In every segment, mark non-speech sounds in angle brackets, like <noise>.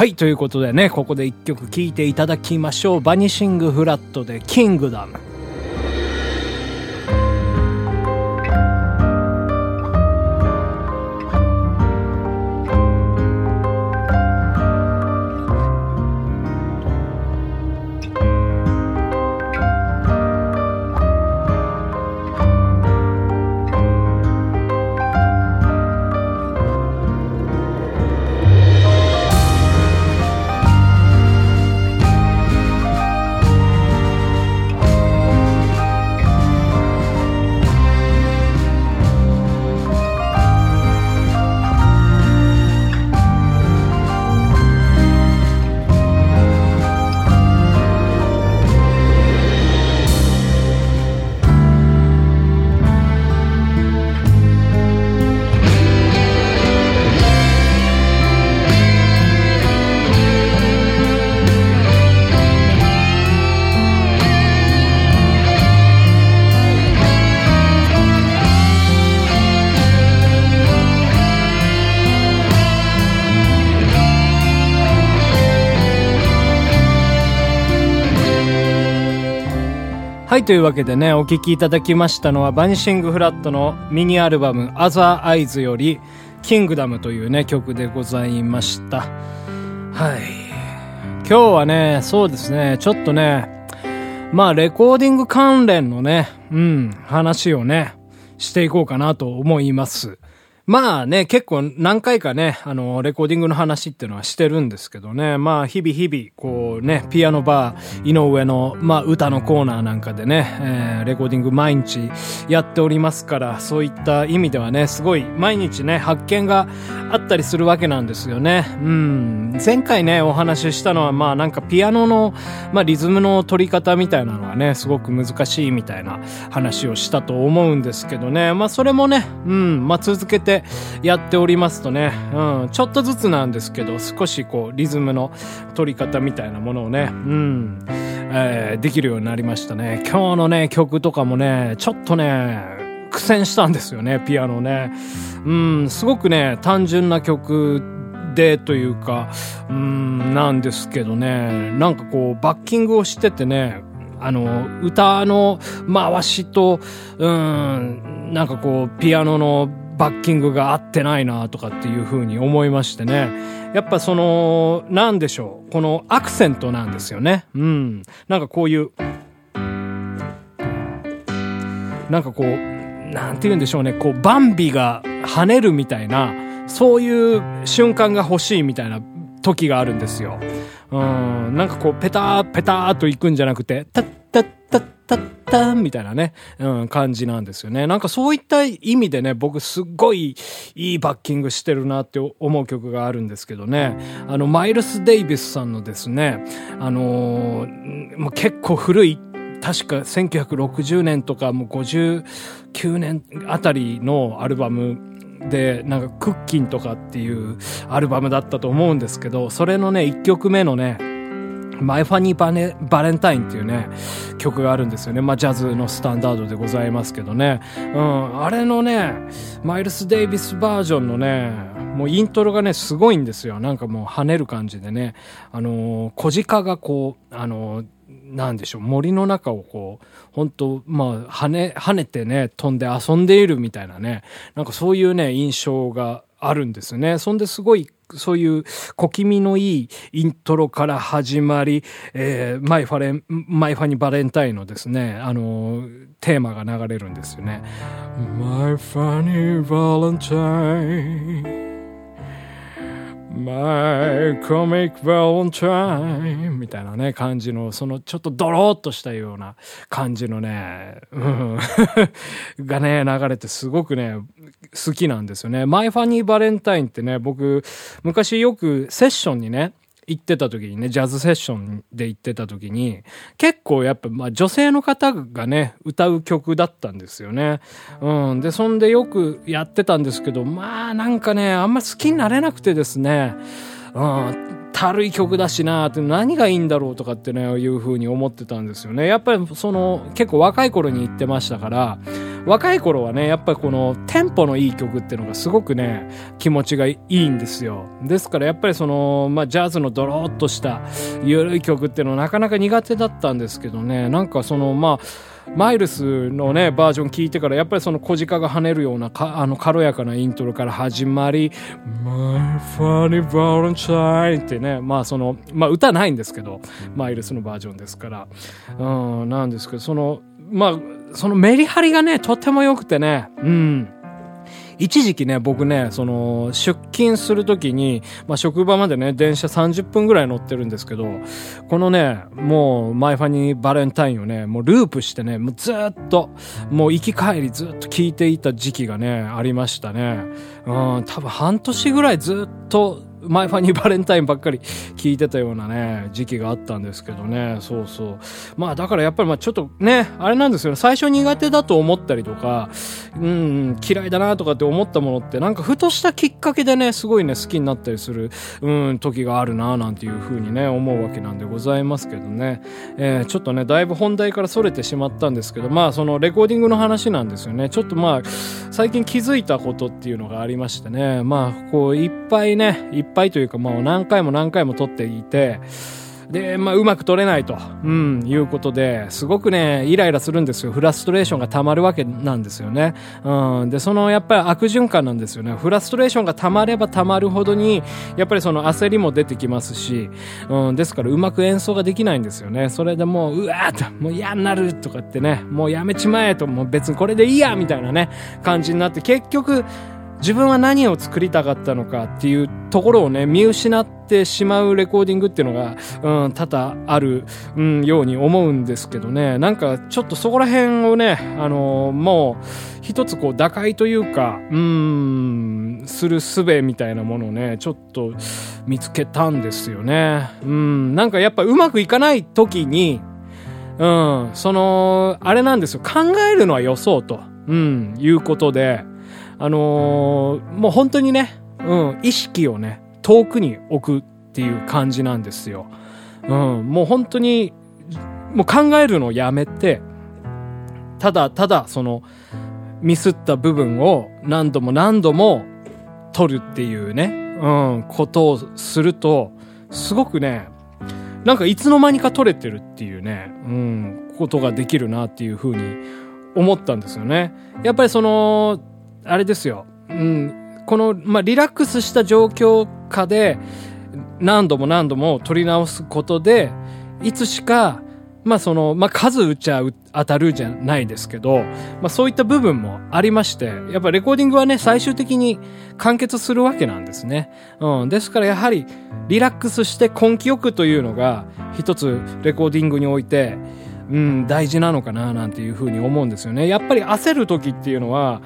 はい、ということでね、ここで一曲聴いていただきましょう。バニシングフラットでキングダム。はい、というわけでね、お聴きいただきましたのは、バニシングフラットのミニアルバム、Other Eyes より、キングダムというね、曲でございました。はい。今日はね、そうですね、ちょっとね、まあ、レコーディング関連のね、うん、話をね、していこうかなと思います。まあね、結構何回かね、あの、レコーディングの話っていうのはしてるんですけどね、まあ日々日々、こうね、ピアノバー、井上の、まあ歌のコーナーなんかでね、えー、レコーディング毎日やっておりますから、そういった意味ではね、すごい毎日ね、発見があったりするわけなんですよね。うん。前回ね、お話ししたのは、まあなんかピアノの、まあリズムの取り方みたいなのはね、すごく難しいみたいな話をしたと思うんですけどね、まあそれもね、うん、まあ続けて、やっておりますとね、うん、ちょっとずつなんですけど、少しこう、リズムの取り方みたいなものをね、うん、えー、できるようになりましたね。今日のね、曲とかもね、ちょっとね、苦戦したんですよね、ピアノね。うん、すごくね、単純な曲でというか、うん、なんですけどね、なんかこう、バッキングをしててね、あの、歌の回しと、うん、なんかこう、ピアノのバッキングが合ってないなとかっていう風に思いましてね。やっぱその、なんでしょう。このアクセントなんですよね。うん。なんかこういう、なんかこう、なんて言うんでしょうね。こう、バンビが跳ねるみたいな、そういう瞬間が欲しいみたいな時があるんですよ。うん。なんかこう、ペターペターと行くんじゃなくて、タッタッタッタッタンみたいなね、うん、感じなんですよね。なんかそういった意味でね、僕すっごいいいバッキングしてるなって思う曲があるんですけどね。あの、マイルス・デイビスさんのですね、あのー、結構古い確か1960年とかもう59年あたりのアルバムで、なんかクッキンとかっていうアルバムだったと思うんですけど、それのね、1曲目のね、マイファニーバネバレンタインっていうね、曲があるんですよね。まあ、ジャズのスタンダードでございますけどね。うん、あれのね、マイルス・デイビスバージョンのね、もうイントロがね、すごいんですよ。なんかもう跳ねる感じでね。あのー、小鹿がこう、あのー、なんでしょう、森の中をこう、本当まあ、跳ね、跳ねてね、飛んで遊んでいるみたいなね、なんかそういうね、印象があるんですね。そんですごいそういう小気味のいいイントロから始まり、えー、マイファレン、マイファニバレンタインのですね、あの、テーマが流れるんですよね。マイファニバレンタイン My Comic Valentine みたいなね、感じの、そのちょっとドローっとしたような感じのね、うん、<laughs> がね、流れてすごくね、好きなんですよね。My Funny Valentine ってね、僕、昔よくセッションにね、行ってた時にね、ジャズセッションで行ってた時に、結構やっぱ、まあ女性の方がね、歌う曲だったんですよね。うん。で、そんでよくやってたんですけど、まあなんかね、あんま好きになれなくてですね、うん、たるい曲だしなって何がいいんだろうとかってね、いう風に思ってたんですよね。やっぱりその結構若い頃に言ってましたから、若い頃はね、やっぱりこのテンポのいい曲っていうのがすごくね、気持ちがいいんですよ。ですからやっぱりその、まあジャズのドローっとした緩い曲っていうのはなかなか苦手だったんですけどね、なんかその、まあ、マイルスのね、バージョン聞いてから、やっぱりその小鹿が跳ねるような、あの、軽やかなイントロから始まり、My funny valentine ってね、まあその、まあ歌ないんですけど、マイルスのバージョンですから、うん、なんですけど、その、まあ、そのメリハリがね、とても良くてね、うん。一時期ね、僕ね、その、出勤するときに、まあ、職場までね、電車30分ぐらい乗ってるんですけど、このね、もう、マイファニーバレンタインをね、もうループしてね、もうずっと、もう行き帰りずっと聞いていた時期がね、ありましたね。うん、多分半年ぐらいずっと、マイファニーバレンタインばっかり聞いてたようなね、時期があったんですけどね、そうそう。まあだからやっぱりまあちょっとね、あれなんですよね、最初苦手だと思ったりとか、うん、嫌いだなとかって思ったものってなんかふとしたきっかけでね、すごいね、好きになったりする、うん、時があるななんていうふうにね、思うわけなんでございますけどね。えー、ちょっとね、だいぶ本題から逸れてしまったんですけど、まあそのレコーディングの話なんですよね。ちょっとまあ、最近気づいたことっていうのがありましてね、まあこういっぱいね、いっぱいというか、もう何回も何回も撮っていて、で、まあ、うまく撮れないと、うん、いうことで、すごくね、イライラするんですよ。フラストレーションが溜まるわけなんですよね。うん、で、その、やっぱり悪循環なんですよね。フラストレーションが溜まれば溜まるほどに、やっぱりその焦りも出てきますし、うん、ですからうまく演奏ができないんですよね。それでもう、うわーっと、もう嫌になるとかってね、もうやめちまえと、もう別にこれでいいやみたいなね、感じになって、結局、自分は何を作りたかったのかっていうところをね、見失ってしまうレコーディングっていうのが、うん、多々ある、うん、ように思うんですけどね、なんかちょっとそこら辺をね、あのー、もう、一つこう打開というか、うん、する術みたいなものをね、ちょっと見つけたんですよね。うん、なんかやっぱうまくいかない時に、うん、その、あれなんですよ。考えるのは予想と、うん、いうことで、あのー、もう本当にね、うん、意識をね、遠くに置くっていう感じなんですよ。うん、もう本当に、もう考えるのをやめて、ただただその、ミスった部分を何度も何度も取るっていうね、うん、ことをすると、すごくね、なんかいつの間にか取れてるっていうね、うん、ことができるなっていうふうに思ったんですよね。やっぱりその、あれですよ。うん。この、まあ、リラックスした状況下で、何度も何度も取り直すことで、いつしか、まあその、まあ数打ちゃ当たるじゃないですけど、まあそういった部分もありまして、やっぱレコーディングはね、最終的に完結するわけなんですね。うん。ですからやはり、リラックスして根気よくというのが、一つレコーディングにおいて、うん、大事なのかななんていうふうに思うんですよね。やっぱり焦る時っていうのは、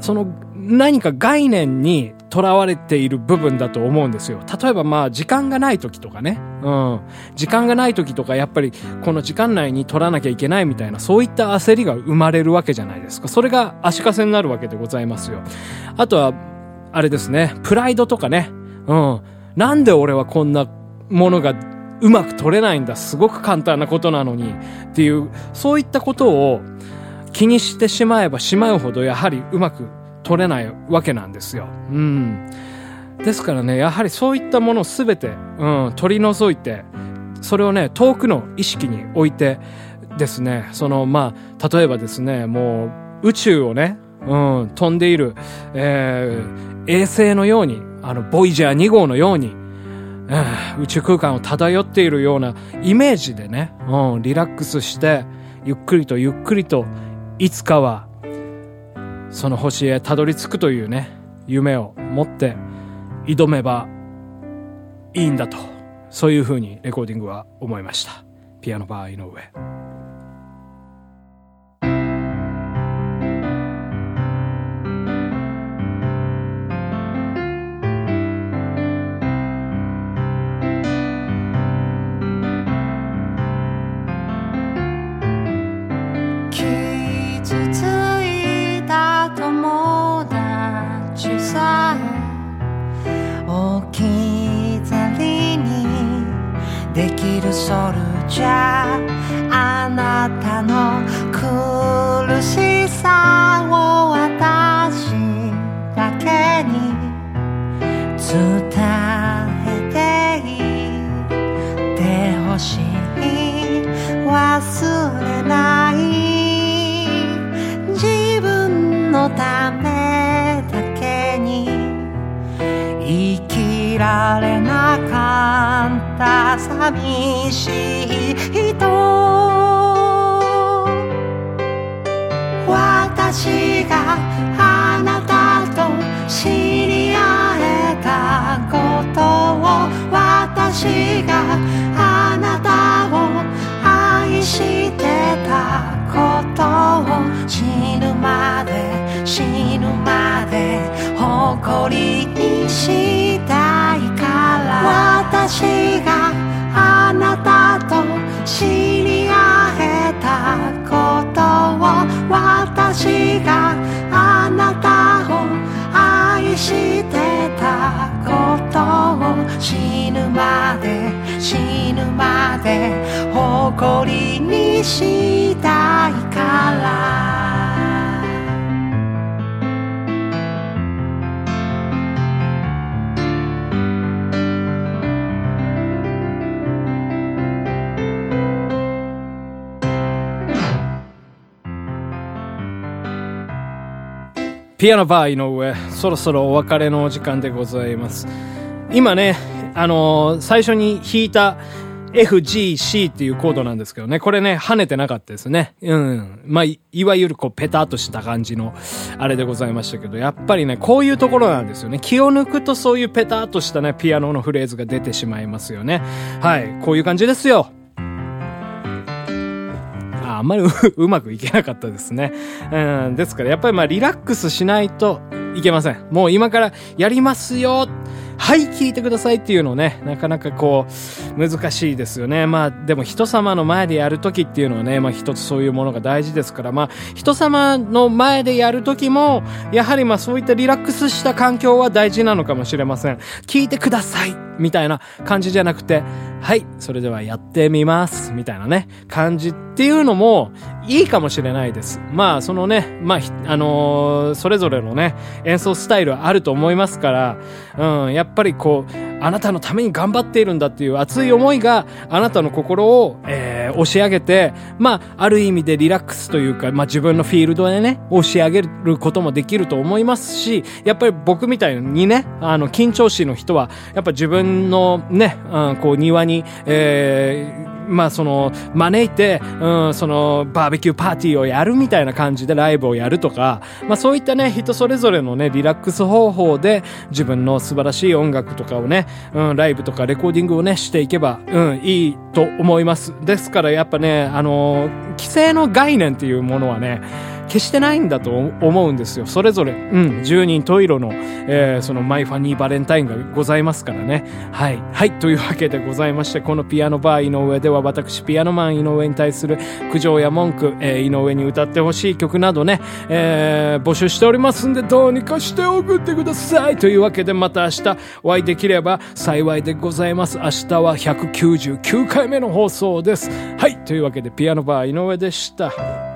その何か概念にとらわれている部分だと思うんですよ。例えばまあ時間がない時とかね。うん。時間がない時とかやっぱりこの時間内に取らなきゃいけないみたいなそういった焦りが生まれるわけじゃないですか。それが足かせになるわけでございますよ。あとは、あれですね。プライドとかね。うん。なんで俺はこんなものがうまく取れないんだ。すごく簡単なことなのに。っていう、そういったことを気にしてしまえばしまうほどやはりうまく取れないわけなんですよ。うん。ですからね、やはりそういったものをすべて、うん、取り除いて、それをね、遠くの意識に置いてですね、その、まあ、例えばですね、もう、宇宙をね、うん、飛んでいる、えー、衛星のように、あの、ボイジャー2号のように、宇宙空間を漂っているようなイメージでね、うん、リラックスして、ゆっくりとゆっくりと、いつかはその星へたどり着くというね、夢を持って挑めばいいんだと、そういうふうにレコーディングは思いました。ピアノバー井上。ソルジャーあなたの苦しさを私だけに伝えていてほしい忘れない自分のためだけに。生きられなかった寂しい私があなたを愛してたことを死ぬまで死ぬまで誇りにしたいから。ピアノバー井上、そろそろお別れのお時間でございます。今ね、あのー最初に弾いた FGC っていうコードなんですけどね、これね、跳ねてなかったですね。うん。まあ、いわゆるこう、ペタっとした感じの、あれでございましたけど、やっぱりね、こういうところなんですよね。気を抜くとそういうペタっとしたね、ピアノのフレーズが出てしまいますよね。はい。こういう感じですよ。あんまりう <laughs> うまくいけなかったですね。うん、ですからやっぱりまあリラックスしないといけません。もう今からやりますよ。はい、聞いてくださいっていうのね、なかなかこう、難しいですよね。まあ、でも人様の前でやるときっていうのはね、まあ一つそういうものが大事ですから、まあ、人様の前でやるときも、やはりまあそういったリラックスした環境は大事なのかもしれません。聞いてくださいみたいな感じじゃなくて、はい、それではやってみますみたいなね、感じっていうのもいいかもしれないです。まあ、そのね、まあ、あのーそれぞれのね、演奏スタイルあると思いますから、うん、やっぱりこう、あなたのために頑張っているんだっていう熱い思いがあなたの心を、えー押し上げて、まあ、ある意味でリラックスというか、まあ自分のフィールドでね、押し上げることもできると思いますし、やっぱり僕みたいにね、あの、緊張しの人は、やっぱ自分のね、うん、こう庭に、えーまあその、招いて、うん、その、バーベキューパーティーをやるみたいな感じでライブをやるとか、まあそういったね、人それぞれのね、リラックス方法で自分の素晴らしい音楽とかをね、うん、ライブとかレコーディングをね、していけば、うん、いいと思います。ですからやっぱね、あの規制の概念っていうものはね、決してないんだと思うんですよ。それぞれ、うん、十人十色の、えーそのマイファニーバレンタインがございますからね。はい。はい。というわけでございまして、このピアノバー井上では私、ピアノマン井上に対する苦情や文句、えー井上に歌ってほしい曲などね、えー募集しておりますんで、どうにかして送ってください。というわけで、また明日お会いできれば幸いでございます。明日は199回目の放送です。はい。というわけで、ピアノバー井上でした。